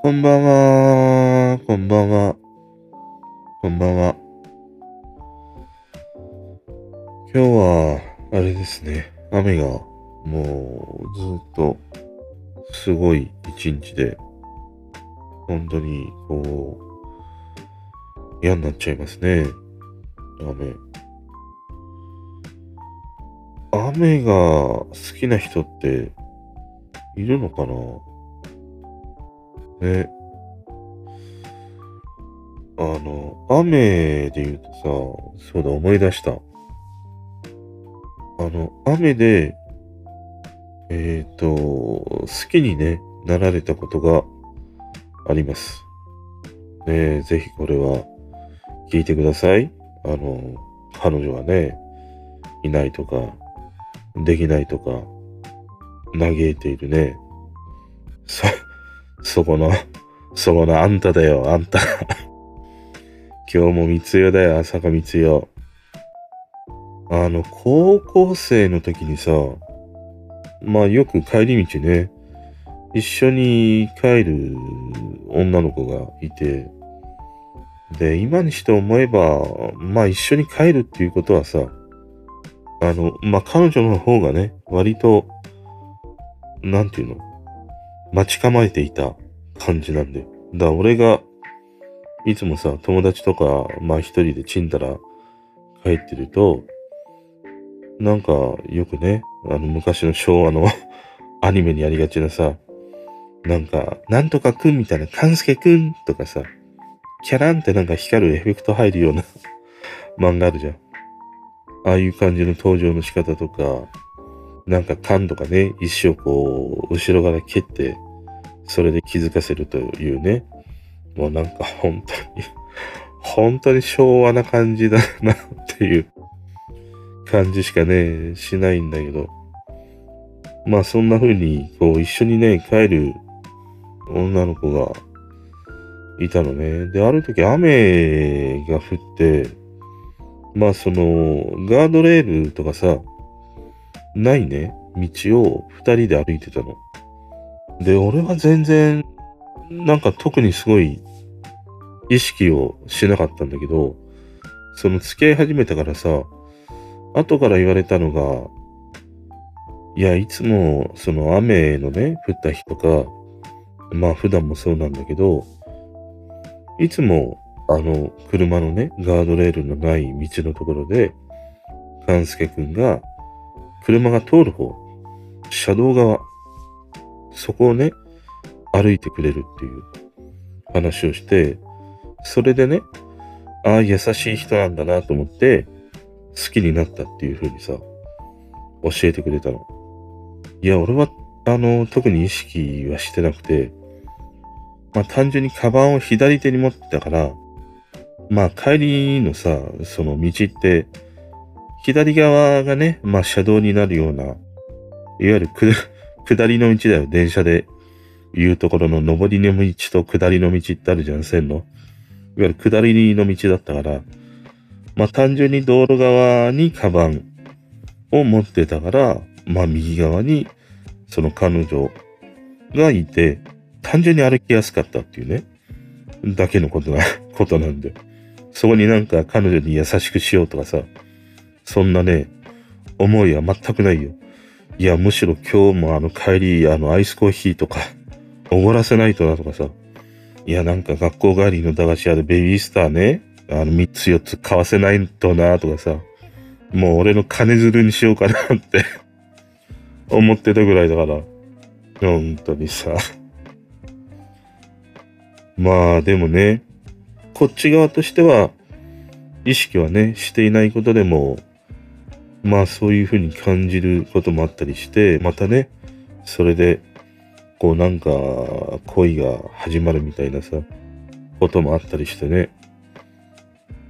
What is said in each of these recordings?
こんばんは。こんばんは。こんばんは。今日は、あれですね。雨が、もう、ずっと、すごい一日で、本当に、こう、嫌になっちゃいますね。雨。雨が好きな人って、いるのかな？ね。あの、雨で言うとさ、そうだ、思い出した。あの、雨で、えっ、と、好きにね、なられたことがあります。ねぜひこれは聞いてください。あの、彼女はね、いないとか、できないとか、嘆いているね。そ、この、そこのあんただよ、あんた。今日も三つ代だよ、朝香三つ代。あの、高校生の時にさ、まあよく帰り道ね、一緒に帰る女の子がいて、で、今にして思えば、まあ一緒に帰るっていうことはさ、あの、まあ彼女の方がね、割と、なんていうの待ち構えていた感じなんで。だから俺が、いつもさ、友達とか、まあ一人でチンたら帰ってると、なんかよくね、あの昔の昭和の アニメにありがちなさ、なんか、なんとかくんみたいな、かんすけくんとかさ、キャランってなんか光るエフェクト入るような 漫画あるじゃん。ああいう感じの登場の仕方とか、なんか缶とかね、石をこう、後ろから蹴って、それで気づかせるというね。もうなんか本当に、本当に昭和な感じだなっていう感じしかね、しないんだけど。まあそんな風に、こう一緒にね、帰る女の子がいたのね。で、ある時雨が降って、まあその、ガードレールとかさ、ないね、道を二人で歩いてたの。で、俺は全然、なんか特にすごい意識をしなかったんだけど、その付き合い始めたからさ、後から言われたのが、いや、いつもその雨のね、降った日とか、まあ普段もそうなんだけど、いつもあの車のね、ガードレールのない道のところで、勘介くんが車が通る方、車道側、そこをね、歩いてくれるっていう話をして、それでね、ああ、優しい人なんだなと思って、好きになったっていう風にさ、教えてくれたの。いや、俺は、あの、特に意識はしてなくて、まあ単純にカバンを左手に持ってたから、まあ帰りのさ、その道って、左側がね、まあ車道になるような、いわゆる 下りの道だよ、電車で言うところの上りの道と下りの道ってあるじゃん、線の。いわゆる下りの道だったから、まあ単純に道路側にカバンを持ってたから、まあ右側にその彼女がいて、単純に歩きやすかったっていうね、だけのことな、ことなんで。そこになんか彼女に優しくしようとかさ、そんなね、思いは全くないよ。いや、むしろ今日もあの帰り、あのアイスコーヒーとか、おごらせないとなとかさ、いや、なんか学校帰りの駄菓子屋でベビースターね、あの3つ4つ買わせないとなとかさ、もう俺の金づるにしようかなって 思ってたぐらいだから、本当にさ。まあでもね、こっち側としては、意識はね、していないことでも、まあそういうふうに感じることもあったりして、またね、それで、こうなんか恋が始まるみたいなさ、こともあったりしてね。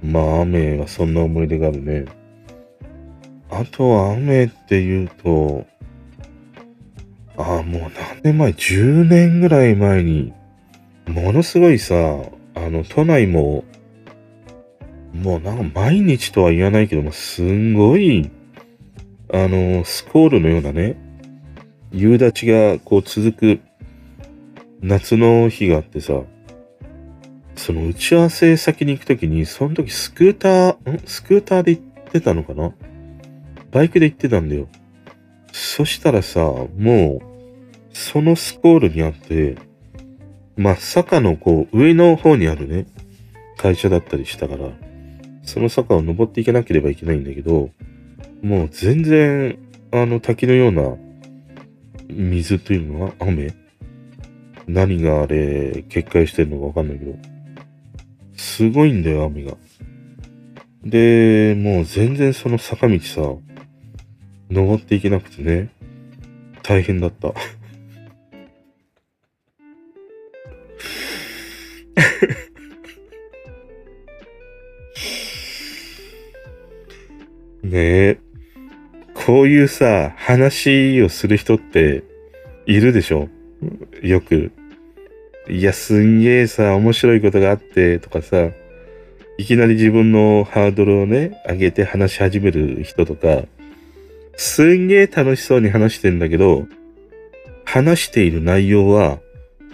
まあ雨はそんな思い出があるね。あとは雨って言うと、ああ、もう何年前 ?10 年ぐらい前に、ものすごいさ、あの、都内も、もうなんか毎日とは言わないけども、すんごい、あの、スコールのようなね、夕立がこう続く夏の日があってさ、その打ち合わせ先に行くときに、その時スクーター、ん？スクーターで行ってたのかな？バイクで行ってたんだよ。そしたらさ、もう、そのスコールにあって、まあ、坂のこう、上の方にあるね、会社だったりしたから、その坂を登っていかなければいけないんだけど、もう全然、あの滝のような水というのは雨？何があれ、決壊してるのかわかんないけど、すごいんだよ、雨が。で、もう全然その坂道さ、登っていけなくてね、大変だった。ねえ、こういうさ、話をする人っているでしょ？よく。いや、すんげえさ、面白いことがあってとかさ、いきなり自分のハードルをね、上げて話し始める人とか、すんげえ楽しそうに話してんだけど、話している内容は、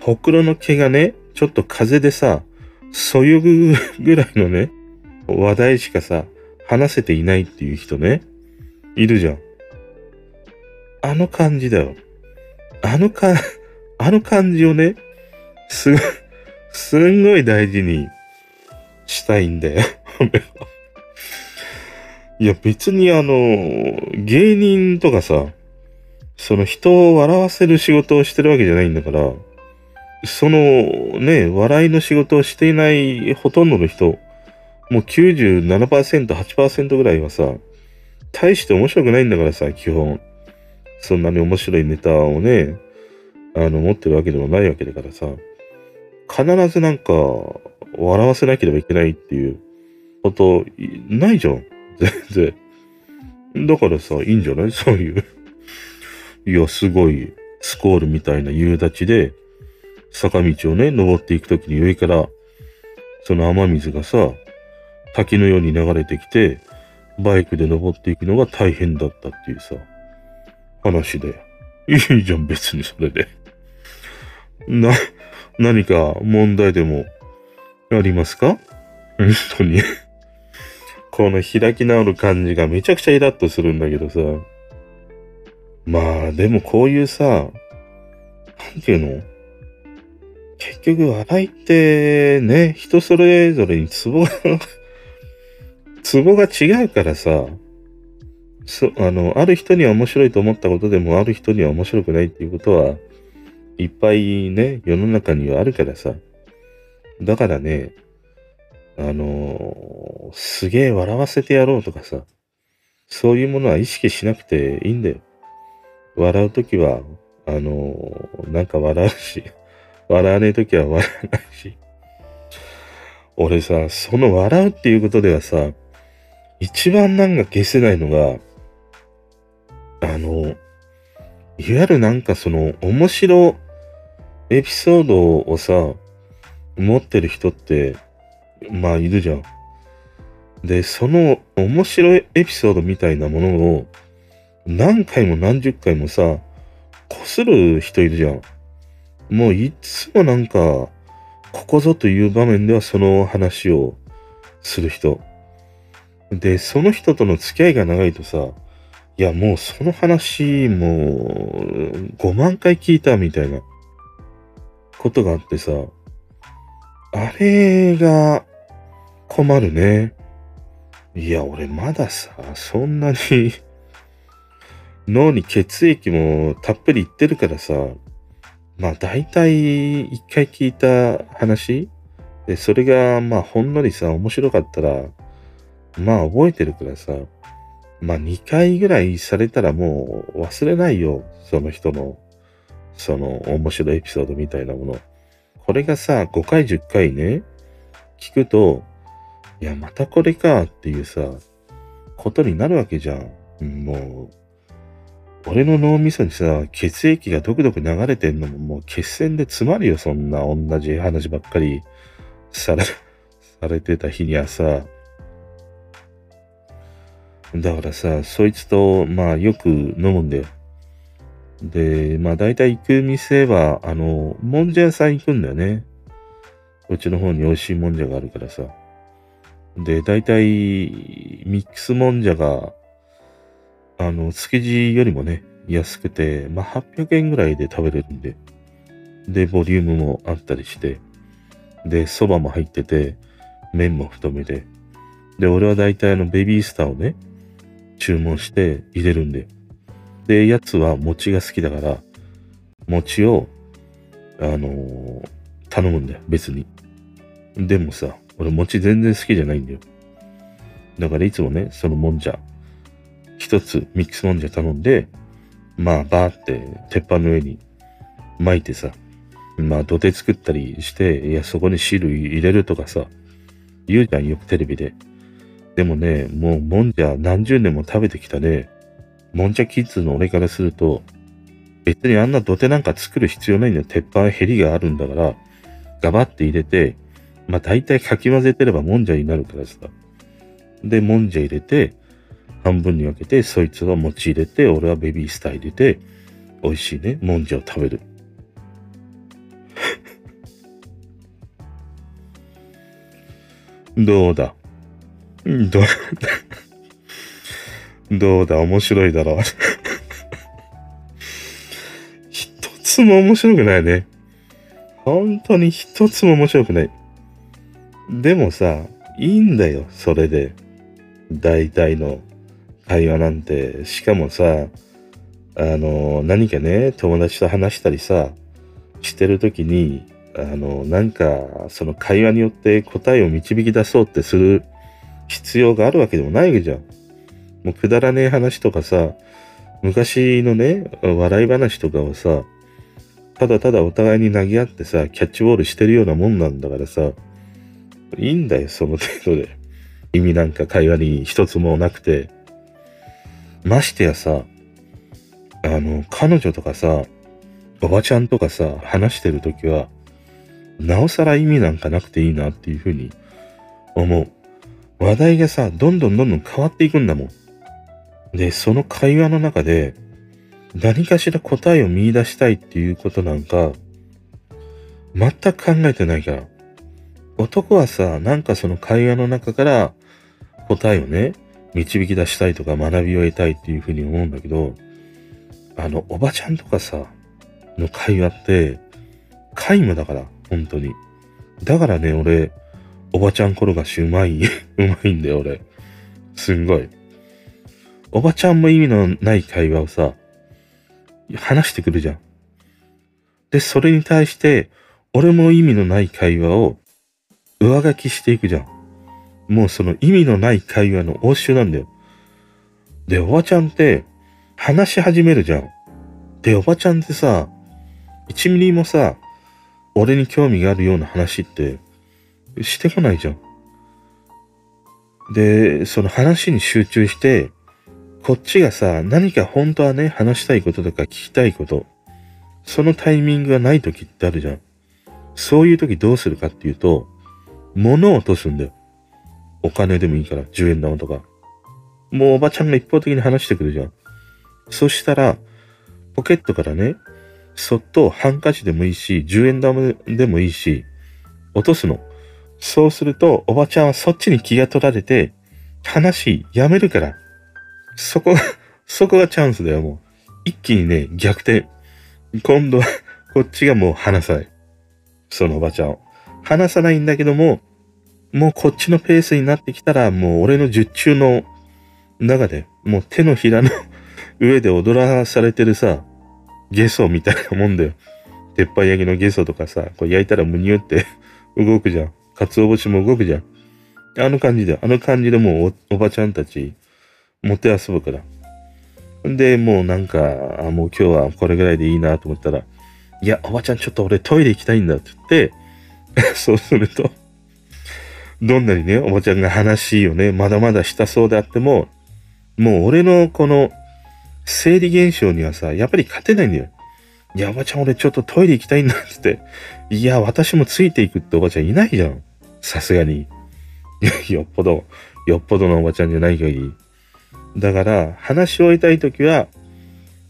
ほくろの毛がね、ちょっと風でさ、そよぐぐらいのね、話題しかさ、話せていないっていう人ね、いるじゃん。あの感じだよ。あのか、あの感じをね、す、すんごい大事にしたいんだよ。いや別にあの、芸人とかさ、その人を笑わせる仕事をしてるわけじゃないんだから、そのね、笑いの仕事をしていないほとんどの人、もう97%、8%ぐらいはさ、大して面白くないんだからさ、基本。そんなに面白いネタをね、あの、持ってるわけでもないわけだからさ、必ずなんか、笑わせなければいけないっていうこと、ないじゃん。全然。だからさ、いいんじゃない？そういう。いや、すごい、スコールみたいな夕立で、坂道をね、登っていくときに上から、その雨水がさ、滝のように流れてきて、バイクで登っていくのが大変だったっていうさ、話で。いいじゃん、別にそれで。な、何か問題でもありますか？本当にこの開き直る感じがめちゃくちゃイラッとするんだけどさ。まあ、でもこういうさ、なんていうの？結局笑いってね、人それぞれにツボがツボが違うからさ、そ、あの、ある人には面白いと思ったことでも、ある人には面白くないっていうことは、いっぱいね、世の中にはあるからさ。だからね、あのすげえ笑わせてやろうとかさ、そういうものは意識しなくていいんだよ。笑うときは、あのなんか笑うし、笑わねえときは笑わないし。俺さ、その笑うっていうことではさ、一番なんか消せないのが、あの、いわゆるなんかその面白エピソードをさ、持ってる人って、まあいるじゃん。で、その面白いエピソードみたいなものを何回も何十回もさ、こする人いるじゃん。もういつもなんか、ここぞという場面ではその話をする人。で、その人との付き合いが長いとさ、いや、もうその話、もう、5万回聞いたみたいなことがあってさ、あれが困るね。いや、俺まださ、そんなに 脳に血液もたっぷりいってるからさ、まあ大体一回聞いた話？で、それがまあほんのりさ、面白かったら、まあ覚えてるからさ、まあ2回ぐらいされたらもう忘れないよ。その人の、その面白いエピソードみたいなもの。これがさ、5回10回ね、聞くと、いや、またこれかっていうさ、ことになるわけじゃん。もう、俺の脳みそにさ、血液がドクドク流れてんのももう血栓で詰まるよ、そんな同じ話ばっかりされ、されてた日にはさ、だからさ、そいつと、まあよく飲むんだよ。で、まあ大体行く店は、あの、もんじゃ屋さん行くんだよね。うちの方に美味しいもんじゃがあるからさ。で、大体、ミックスもんじゃが、あの、築地よりもね、安くて、まあ800円ぐらいで食べれるんで。で、ボリュームもあったりして。で、蕎麦も入ってて、麺も太めで。で、俺は大体あの、ベビースターをね、注文して入れるんで。で、やつは餅が好きだから、餅を、あのー、頼むんだよ、別に。でもさ、俺餅全然好きじゃないんだよ。だからいつもね、そのもんじゃ、一つミックスもんじゃ頼んで、まあ、バーって鉄板の上に巻いてさ、まあ、土手作ったりして、いや、そこに汁入れるとかさ、言うじゃん、よくテレビで。でもね、もうもんじゃ何十年も食べてきたね、もんじゃキッズの俺からすると、別にあんな土手なんか作る必要ないんだよ。鉄板ヘリがあるんだから、ガバって入れて、まあ大体かき混ぜてればもんじゃになるからさ。で、もんじゃ入れて、半分に分けて、そいつは餅入れて、俺はベビースター入れて、美味しいね、もんじゃを食べる。どうだ？どうだどうだ面白いだろう 一つも面白くないね。本当に一つも面白くない。でもさ、いいんだよ、それで。大体の会話なんて。しかもさ、あの、何かね、友達と話したりさ、してるときに、あの、なんか、その会話によって答えを導き出そうってする必要があるわけでもないわけじゃん。もうくだらねえ話とかさ、昔のね、笑い話とかをさ、ただただお互いに投げ合ってさ、キャッチボールしてるようなもんなんだからさ、いいんだよ、その程度で。意味なんか会話に一つもなくて。ましてやさ、あの、彼女とかさ、おばちゃんとかさ、話してるときは、なおさら意味なんかなくていいなっていうふうに思う。話題がさ、どんどんどんどん変わっていくんだもん。で、その会話の中で、何かしら答えを見出したいっていうことなんか、全く考えてないから。男はさ、なんかその会話の中から答えをね、導き出したいとか学びを得たいっていうふうに思うんだけど、あの、おばちゃんとかさ、の会話って、皆無だから。本当に。だからね、俺、おばちゃん転がしうまい、うまいんだよ、俺。すんごい。おばちゃんも意味のない会話をさ、話してくるじゃん。で、それに対して、俺も意味のない会話を上書きしていくじゃん。もうその意味のない会話の応酬なんだよ。で、おばちゃんって話し始めるじゃん。で、おばちゃんってさ、1ミリもさ、俺に興味があるような話ってしてこないじゃん。で、その話に集中して、こっちがさ、何か本当はね、話したいこととか聞きたいこと、そのタイミングがない時ってあるじゃん。そういう時どうするかっていうと、物を落とすんだよ。お金でもいいから、10円玉とか。もうおばちゃんが一方的に話してくるじゃん。そしたら、ポケットからね、そっとハンカチでもいいし、10円玉でもいいし、落とすの。そうすると、おばちゃんはそっちに気が取られて、話やめるから。そこが、そこがチャンスだよ、もう。一気にね、逆転。今度は、こっちがもう話さない。そのおばちゃんを。話さないんだけども、もうこっちのペースになってきたら、もう俺の十中の中で、もう手のひらの 上で踊らされてるさ、ゲソみたいなもんだよ。鉄板焼きのゲソとかさ、こう焼いたらむにゅって動くじゃん。鰹節も動くじゃん。あの感じで、あの感じでもうおばちゃんたち、持って遊ぶから。んで、もうなんか、あもう今日はこれぐらいでいいなと思ったら、いや、おばちゃんちょっと俺トイレ行きたいんだって言って、そうすると、どんなにね、おばちゃんが話をね、まだまだしたそうであっても、もう俺のこの生理現象にはさ、やっぱり勝てないんだよ。いや、おばちゃん俺ちょっとトイレ行きたいんだって言って、いや、私もついていくっておばちゃんいないじゃん。さすがに。よっぽど、よっぽどのおばちゃんじゃない限り。だから、話し終えたいときは、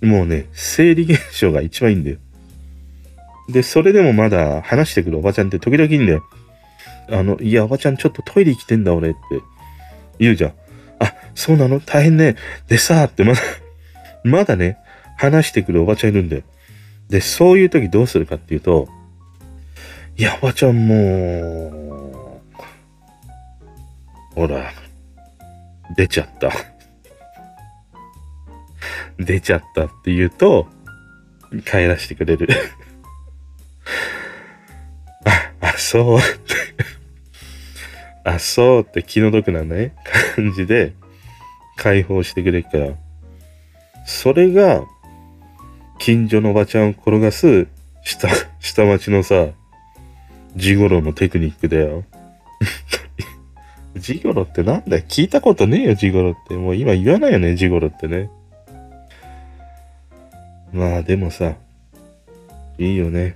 もうね、生理現象が一番いいんだよ。で、それでもまだ話してくるおばちゃんって時々いいんだよ。あの、いや、おばちゃんちょっとトイレ行きてんだ俺って言うじゃん。あ、そうなの？大変ね。でさーってまだ まだね、話してくるおばちゃんいるんだよ。で、そういう時どうするかっていうと、いや、おばちゃんもう、ほら、出ちゃった。出ちゃったって言うと、帰らせてくれる あ、あ、そうって あ、そうって気の毒なね、感じで解放してくれるから。それが、近所のおばちゃんを転がす下、下町のさ、ジゴロのテクニックだよ。ジゴロってなんだよ聞いたことねえよ、ジゴロって。もう今言わないよね、ジゴロってね。まあでもさ、いいよね。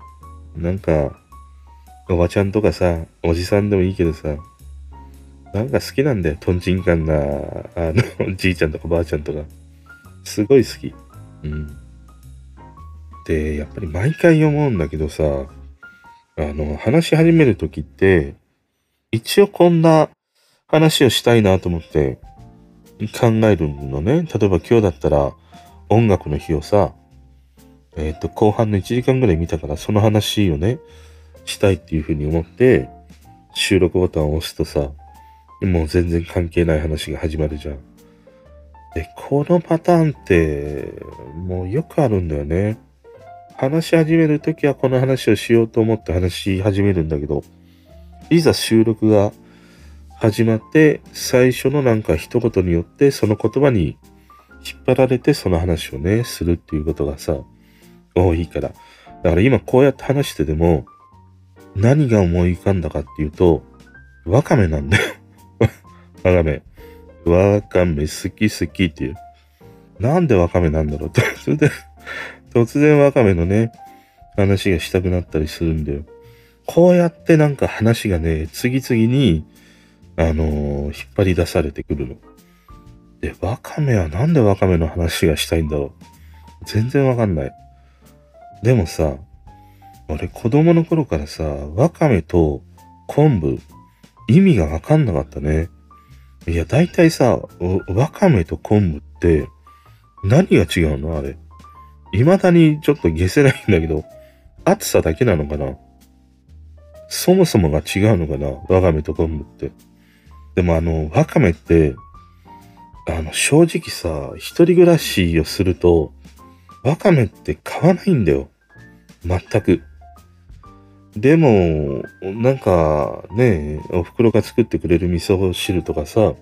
なんか、おばちゃんとかさ、おじさんでもいいけどさ、なんか好きなんだよ。とんちんかんな、あの、じいちゃんとかばあちゃんとか。すごい好き。うん。で、やっぱり毎回思うんだけどさ、あの、話し始めるときって、一応こんな話をしたいなと思って考えるのね。例えば今日だったら音楽の日をさ、えっ、ー、と、後半の1時間ぐらい見たから、その話をね、したいっていうふうに思って、収録ボタンを押すとさ、もう全然関係ない話が始まるじゃん。で、このパターンって、もうよくあるんだよね。話し始めるときはこの話をしようと思って話し始めるんだけど、いざ収録が始まって、最初のなんか一言によってその言葉に引っ張られてその話をね、するっていうことがさ、多いから。だから今こうやって話してても、何が思い浮かんだかっていうと、ワカメなんだよ。ワカメ。ワカメ好き好きっていう。なんでワカメなんだろうって。突然、突然ワカメのね、話がしたくなったりするんだよ。こうやってなんか話がね、次々に、あのー、引っ張り出されてくるの。で、ワカメはなんでワカメの話がしたいんだろう。全然わかんない。でもさ、俺子供の頃からさ、ワカメと昆布、意味がわかんなかったね。いや、だいたいさ、ワカメと昆布って何が違うの？あれ。未だにちょっと消せないんだけど、暑さだけなのかな？そもそもが違うのかな？ワカメと昆布って。でもあの、ワカメって、あの、正直さ、一人暮らしをすると、ワカメって買わないんだよ。全く。でも、なんかね、お袋が作ってくれる味噌汁とかさ、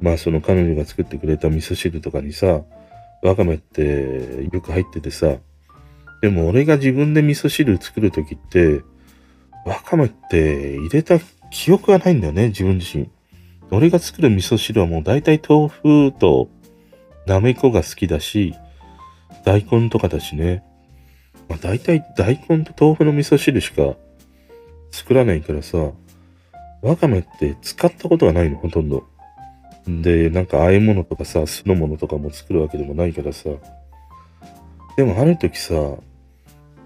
まあその彼女が作ってくれた味噌汁とかにさ、ワカメってよく入っててさ、でも俺が自分で味噌汁作るときって、ワカメって入れた記憶がないんだよね、自分自身。俺が作る味噌汁はもう大体豆腐となめこが好きだし、大根とかだしね。まあ大体大根と豆腐の味噌汁しか作らないからさ、わかめって使ったことがないの、ほとんど。で、なんか和え物とかさ、酢の物とかも作るわけでもないからさ。でもある時さ、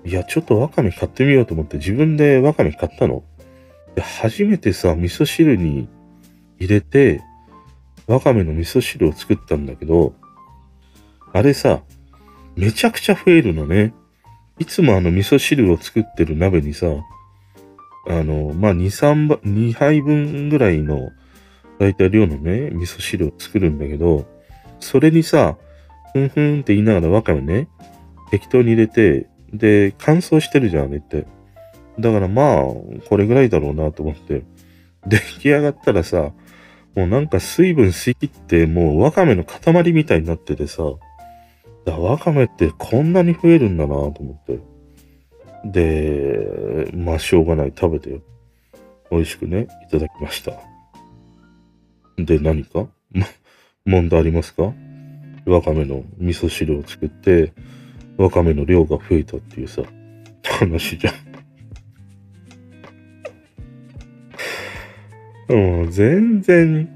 いや、ちょっとわかめ買ってみようと思って自分でわかめ買ったの。で、初めてさ、味噌汁に入れて、わかめの味噌汁を作ったんだけど、あれさ、めちゃくちゃ増えるのね。いつもあの味噌汁を作ってる鍋にさ、あの、まあ、2、3、2杯分ぐらいの、だいたい量のね、味噌汁を作るんだけど、それにさ、ふんふんって言いながらわかめね、適当に入れて、で、乾燥してるじゃん、あれって。だからまあ、これぐらいだろうなと思って。出来上がったらさ、もうなんか水分吸い切って、もうわかめの塊みたいになっててさ、だわかめってこんなに増えるんだなと思って。で、まあしょうがない。食べてよ。美味しくね、いただきました。で、何か、問題ありますか？わかめの味噌汁を作って、わかめの量が増えたっていうさ、話じゃん。もう全然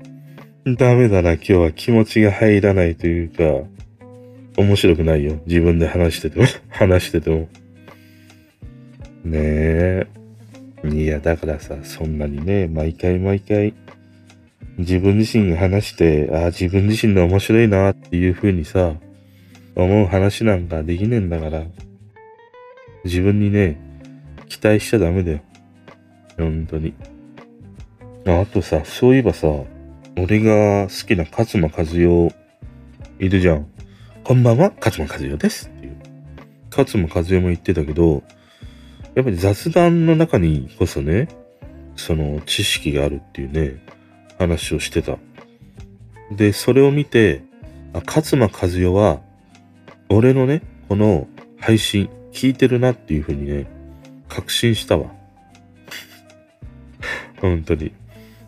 ダメだな、今日は気持ちが入らないというか、面白くないよ。自分で話してても、話してても。ねえ。いや、だからさ、そんなにね、毎回毎回、自分自身が話して、ああ、自分自身の面白いなっていう風にさ、思う話なんかできねえんだから、自分にね、期待しちゃダメだよ。本当に。あとさ、そういえばさ、俺が好きな勝間和代いるじゃん。こんばんは、勝間和代です。勝間和代も言ってたけど、やっぱり雑談の中にこそね、その知識があるっていうね、話をしてた。で、それを見て、あ、勝間和代は、俺のね、この配信聞いてるなっていうふうにね、確信したわ。本当に。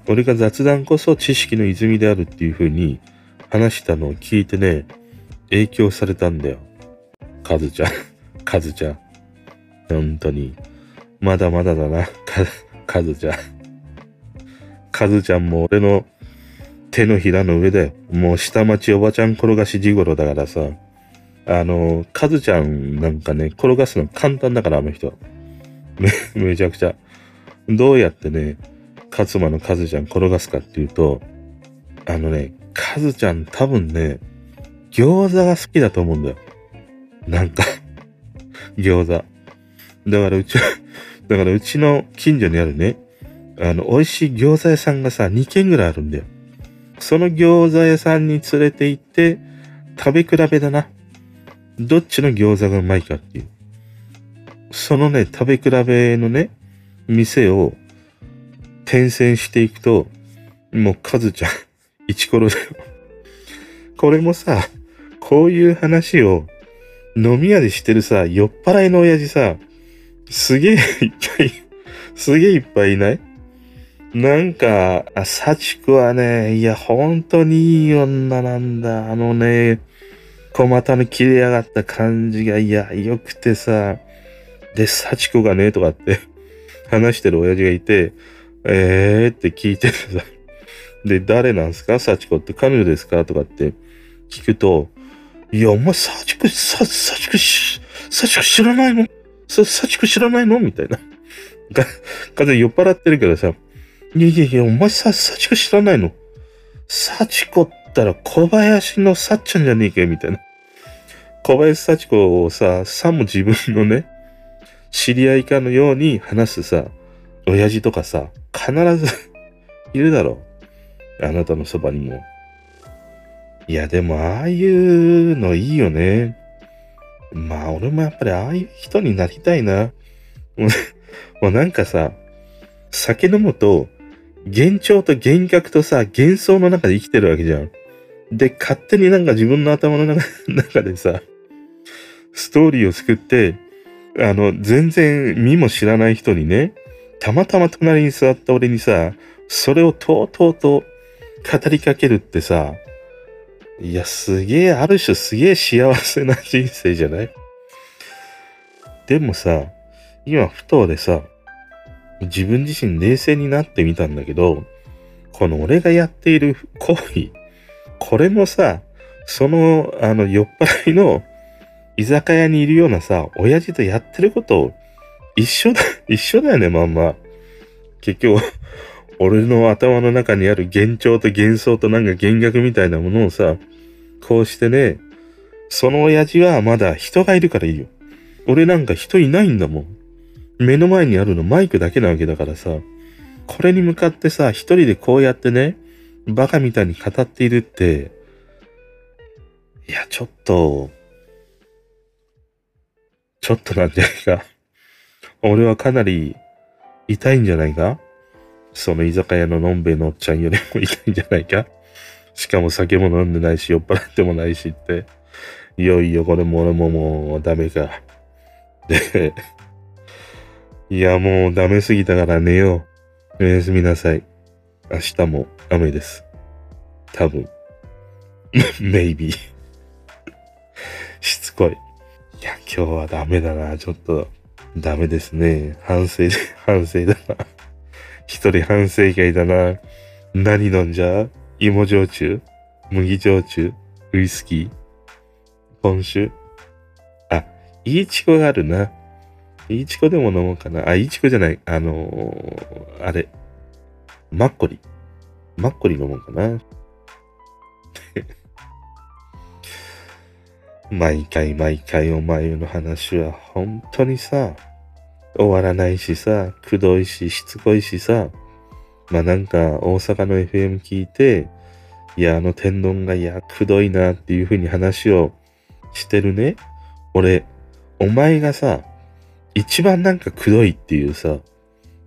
俺が雑談こそ知識の泉であるっていうふうに話したのを聞いてね、影響されたんだよ。カズちゃん。カズちゃん。本当に。まだまだだな、カズちゃん。カズちゃんも俺の手のひらの上だよ。もう下町おばちゃん転がし地頃だからさ。あの、カズちゃんなんかね、転がすの簡単だから、あの人。め、めちゃくちゃ。どうやってね、勝間のカズちゃん転がすかっていうと、あのね、カズちゃん多分ね、餃子が好きだと思うんだよ。なんか 餃子。だからうち、だからうちの近所にあるね、あの、美味しい餃子屋さんがさ、2軒ぐらいあるんだよ。その餃子屋さんに連れて行って、食べ比べだな。どっちの餃子がうまいかっていう。そのね、食べ比べのね、店を転戦していくと、もうカズちゃん、イチコロだよ。これもさ、こういう話を飲み屋でしてるさ、酔っ払いの親父さ、すげえいっぱい、すげえいっぱいいない？なんか、あ、幸子はね、いや、本当にいい女なんだ。あのね、小股の切れ上がった感じが、いや、良くてさ、で、幸子がね、とかって話してる親父がいて、えーって聞いててさ、で、誰なんすか？幸子って彼女ですか？とかって聞くと、いや、お前、幸子、さ、幸子、幸子知らないの？さ、幸子知らないの？みたいな。か、風酔っ払ってるけどさ、いやいやいや、お前さ、幸子知らないの？幸子ったら小林のさっちゃんじゃねえかよ、みたいな。小林幸子をさ、さも自分のね、知り合いかのように話すさ、親父とかさ、必ず いるだろう。あなたのそばにも。いや、でも、ああいうのいいよね。まあ、俺もやっぱりああいう人になりたいな。もうなんかさ、酒飲むと、幻聴と幻覚とさ、幻想の中で生きてるわけじゃん。で、勝手になんか自分の頭の中 でさ、ストーリーを作って、あの、全然見も知らない人にね、たまたま隣に座った俺にさ、それをとうとうと語りかけるってさ、いや、すげえ、ある種すげえ幸せな人生じゃない？でもさ、今ふとでさ、自分自身冷静になってみたんだけど、この俺がやっている行為、これもさ、その、あの、酔っ払いの居酒屋にいるようなさ、親父とやってること一緒だ、一緒だよね、まんま。結局、俺の頭の中にある幻聴と幻想となんか幻覚みたいなものをさ、こうしてね、その親父はまだ人がいるからいいよ。俺なんか人いないんだもん。目の前にあるのマイクだけなわけだからさ、これに向かってさ、一人でこうやってね、バカみたいに語っているって、いや、ちょっと、ちょっとなんじゃないか。俺はかなり痛いんじゃないか？その居酒屋ののんべえのおっちゃんよりも痛いんじゃないか？しかも酒も飲んでないし、酔っ払ってもないしって。いよいよこれも俺ももうダメか。で、いやもうダメすぎたから寝よう。おやすみなさい。明日も雨です。多分。maybe しつこい。いや、今日はダメだな。ちょっと、ダメですね。反省、反省だな。一人反省会だな。何飲んじゃ？芋焼酎？麦焼酎？ウイスキー？今週？あ、いいチコがあるな。いいチコでも飲もうかな。あ、いいチコじゃない。あのー、あれ。マッコリ。マッコリ飲もうかな。毎回毎回お前の話は本当にさ、終わらないしさ、くどいし、しつこいしさ、まあなんか大阪の FM 聞いて、いや、あの天丼がいや、くどいなっていう風に話をしてるね。俺、お前がさ、一番なんかくどいっていうさ、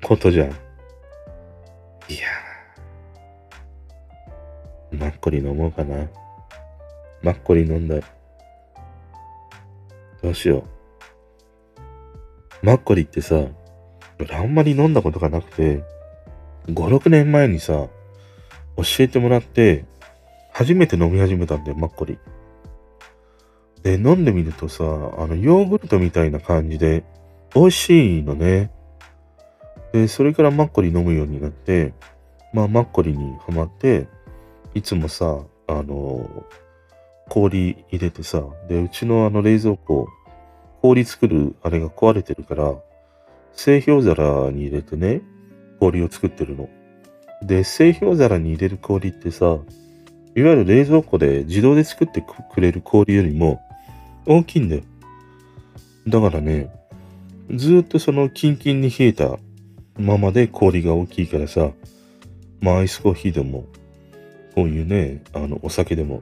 ことじゃん。いやー。マッコリ飲もうかな。マッコリ飲んだ。どうしよう。マッコリってさ、俺あんまり飲んだことがなくて、5、6年前にさ、教えてもらって、初めて飲み始めたんだよ、マッコリ。で、飲んでみるとさ、あの、ヨーグルトみたいな感じで、美味しいのね。で、それからマッコリ飲むようになって、まあ、マッコリにハマって、いつもさ、あの、氷入れてさ、で、うちのあの冷蔵庫、氷作るあれが壊れてるから、製氷皿に入れてね、氷を作ってるの。で、製氷皿に入れる氷ってさ、いわゆる冷蔵庫で自動で作ってくれる氷よりも大きいんだよ。だからね、ずっとそのキンキンに冷えたままで氷が大きいからさ、まあアイスコーヒーでも、こういうね、あの、お酒でも、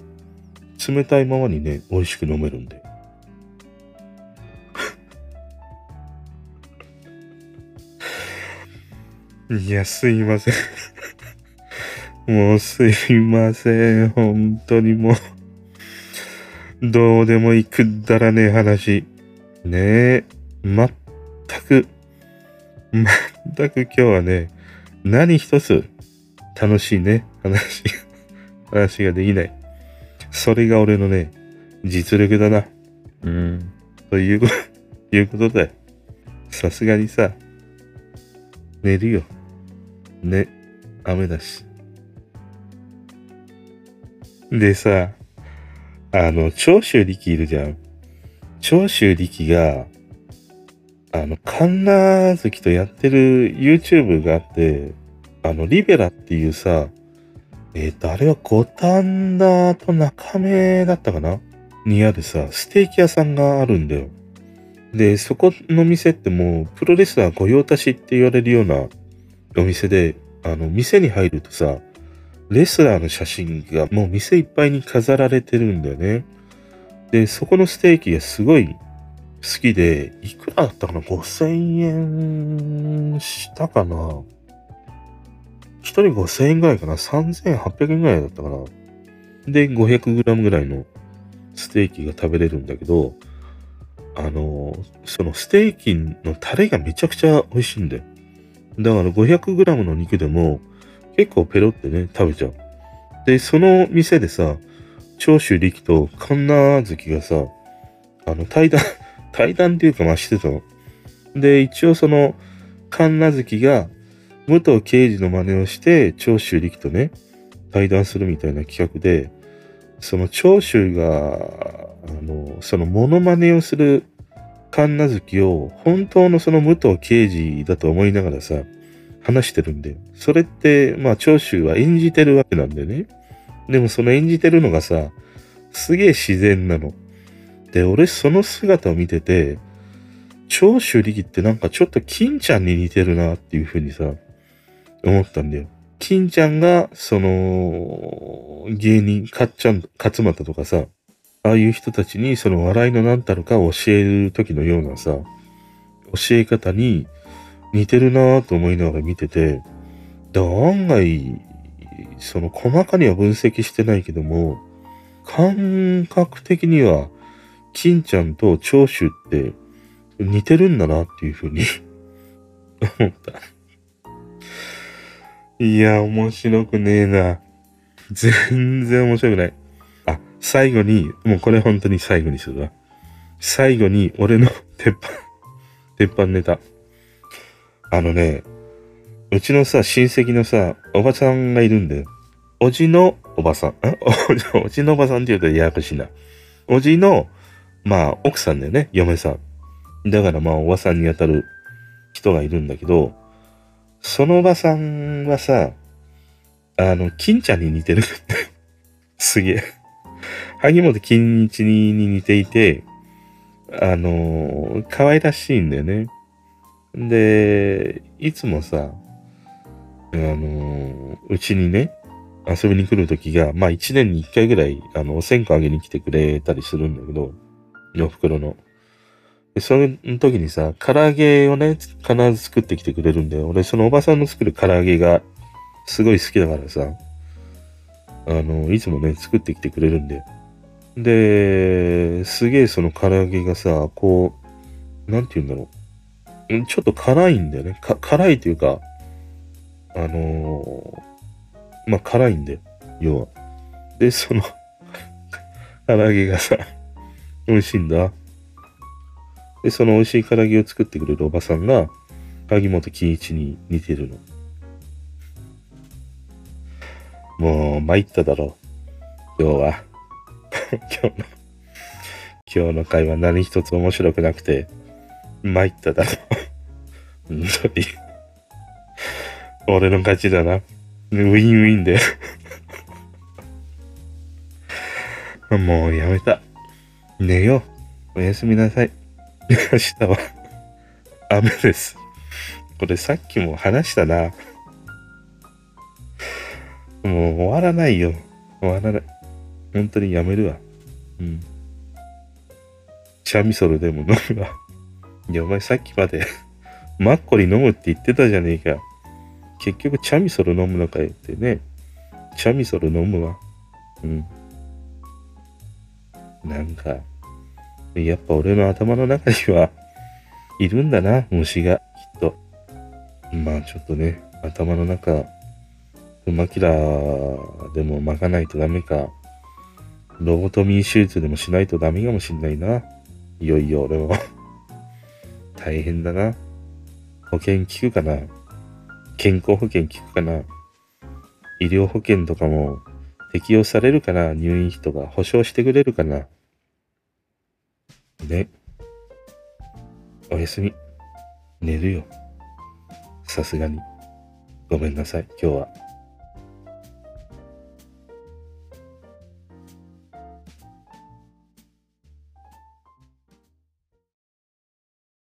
冷たいままにね、美味しく飲めるんで。いや、すいませんもうすいません。本当にもうどうでもいくだらねえ話。ねえ。全く、全く今日はね、何一つ楽しいね、話、話ができない。それが俺のね、実力だな。うん。ということ、いうことで、さすがにさ、寝るよ。ね、雨だし。でさ、あの、長州力いるじゃん。長州力が、あの、カンナ好きとやってる YouTube があって、あの、リベラっていうさ、えっ、ー、と、あれは五反田と中目だったかな？にあるさ、ステーキ屋さんがあるんだよ。で、そこの店ってもう、プロレスラー御用達って言われるようなお店で、あの、店に入るとさ、レスラーの写真がもう店いっぱいに飾られてるんだよね。で、そこのステーキがすごい好きで、いくらだったかな ?5000 円したかな？一人5000円ぐらいかな ?3800 円ぐらいだったかなで、500g ぐらいのステーキが食べれるんだけど、あの、そのステーキのタレがめちゃくちゃ美味しいんだよ。だから 500g の肉でも結構ペロってね、食べちゃう。で、その店でさ、長州力と神奈月がさ、あの、対談、対談っていうかまあしてたの。で、一応その、神奈月が武藤刑事の真似をして長州力とね、対談するみたいな企画で、その長州が、あの、そのモノマネをする神奈月を本当のその武藤刑事だと思いながらさ、話してるんで、それって、まあ、長州は演じてるわけなんだよね。でもその演じてるのがさ、すげえ自然なの。で、俺その姿を見てて、長州力ってなんかちょっと金ちゃんに似てるなっていう風にさ、思ったんだよ。金ちゃんが、その、芸人、かっちゃん、勝俣とかさ、ああいう人たちにその笑いの何たるかを教える時のようなさ、教え方に似てるなぁと思いながら見てて、だ案外、その細かには分析してないけども、感覚的には、金ちゃんと長州って似てるんだなっていうふうに 思った。いや、面白くねえな。全然面白くない。あ、最後に、もうこれ本当に最後にするわ。最後に俺の鉄板、鉄板ネタ。あのね、うちのさ、親戚のさ、おばさんがいるんだよ。おじのおばさん。おじのおばさんって言うとややこしいな。おじのまあ、奥さんだよね、嫁さん。だからまあ、おばさんにあたる人がいるんだけど、そのおばさんはさ、あの、金ちゃんに似てる。すげえ。萩本欽一に似ていて、あの、可愛らしいんだよね。で、いつもさ、あの、うちにね、遊びに来るときが、まあ一年に一回ぐらい、あの、お線香あげに来てくれたりするんだけど、お袋の。で、その時にさ、唐揚げをね、必ず作ってきてくれるんだよ。俺、そのおばさんの作る唐揚げがすごい好きだからさ、あの、いつもね、作ってきてくれるんだよ。で、すげえその唐揚げがさ、こう、なんて言うんだろう。ちょっと辛いんだよね。辛いというか、あのー、まあ、辛いんだよ。要は。で、その 唐揚げがさ、美味しいんだ。で、その美味しい唐揚げを作ってくれるおばさんが、萩本欽一に似てるの。もう、参っただろう。今日は。今日の、今日の会話何一つ面白くなくて、参っただろう。本当に。俺の勝ちだな。ウィンウィンで もうやめた。寝よう。おやすみなさい。明日は雨です。これさっきも話したな。もう終わらないよ。終わらない。本当にやめるわ。うん。チャミソルでも飲むわ。いや、お前さっきまで マッコリ飲むって言ってたじゃねえか。結局、チャミソル飲むのかよってね。チャミソル飲むわ。うん。なんか、やっぱ俺の頭の中には、いるんだな、虫が、きっと。まあちょっとね、頭の中、フマキラーでも巻かないとダメか。ロボトミー手術でもしないとダメかもしんないな。いよいよ俺も 大変だな。保険効くかな健康保険効くかな医療保険とかも適用されるかな入院費とか保証してくれるかなね。おやすみ。寝るよ。さすがに。ごめんなさい、今日は。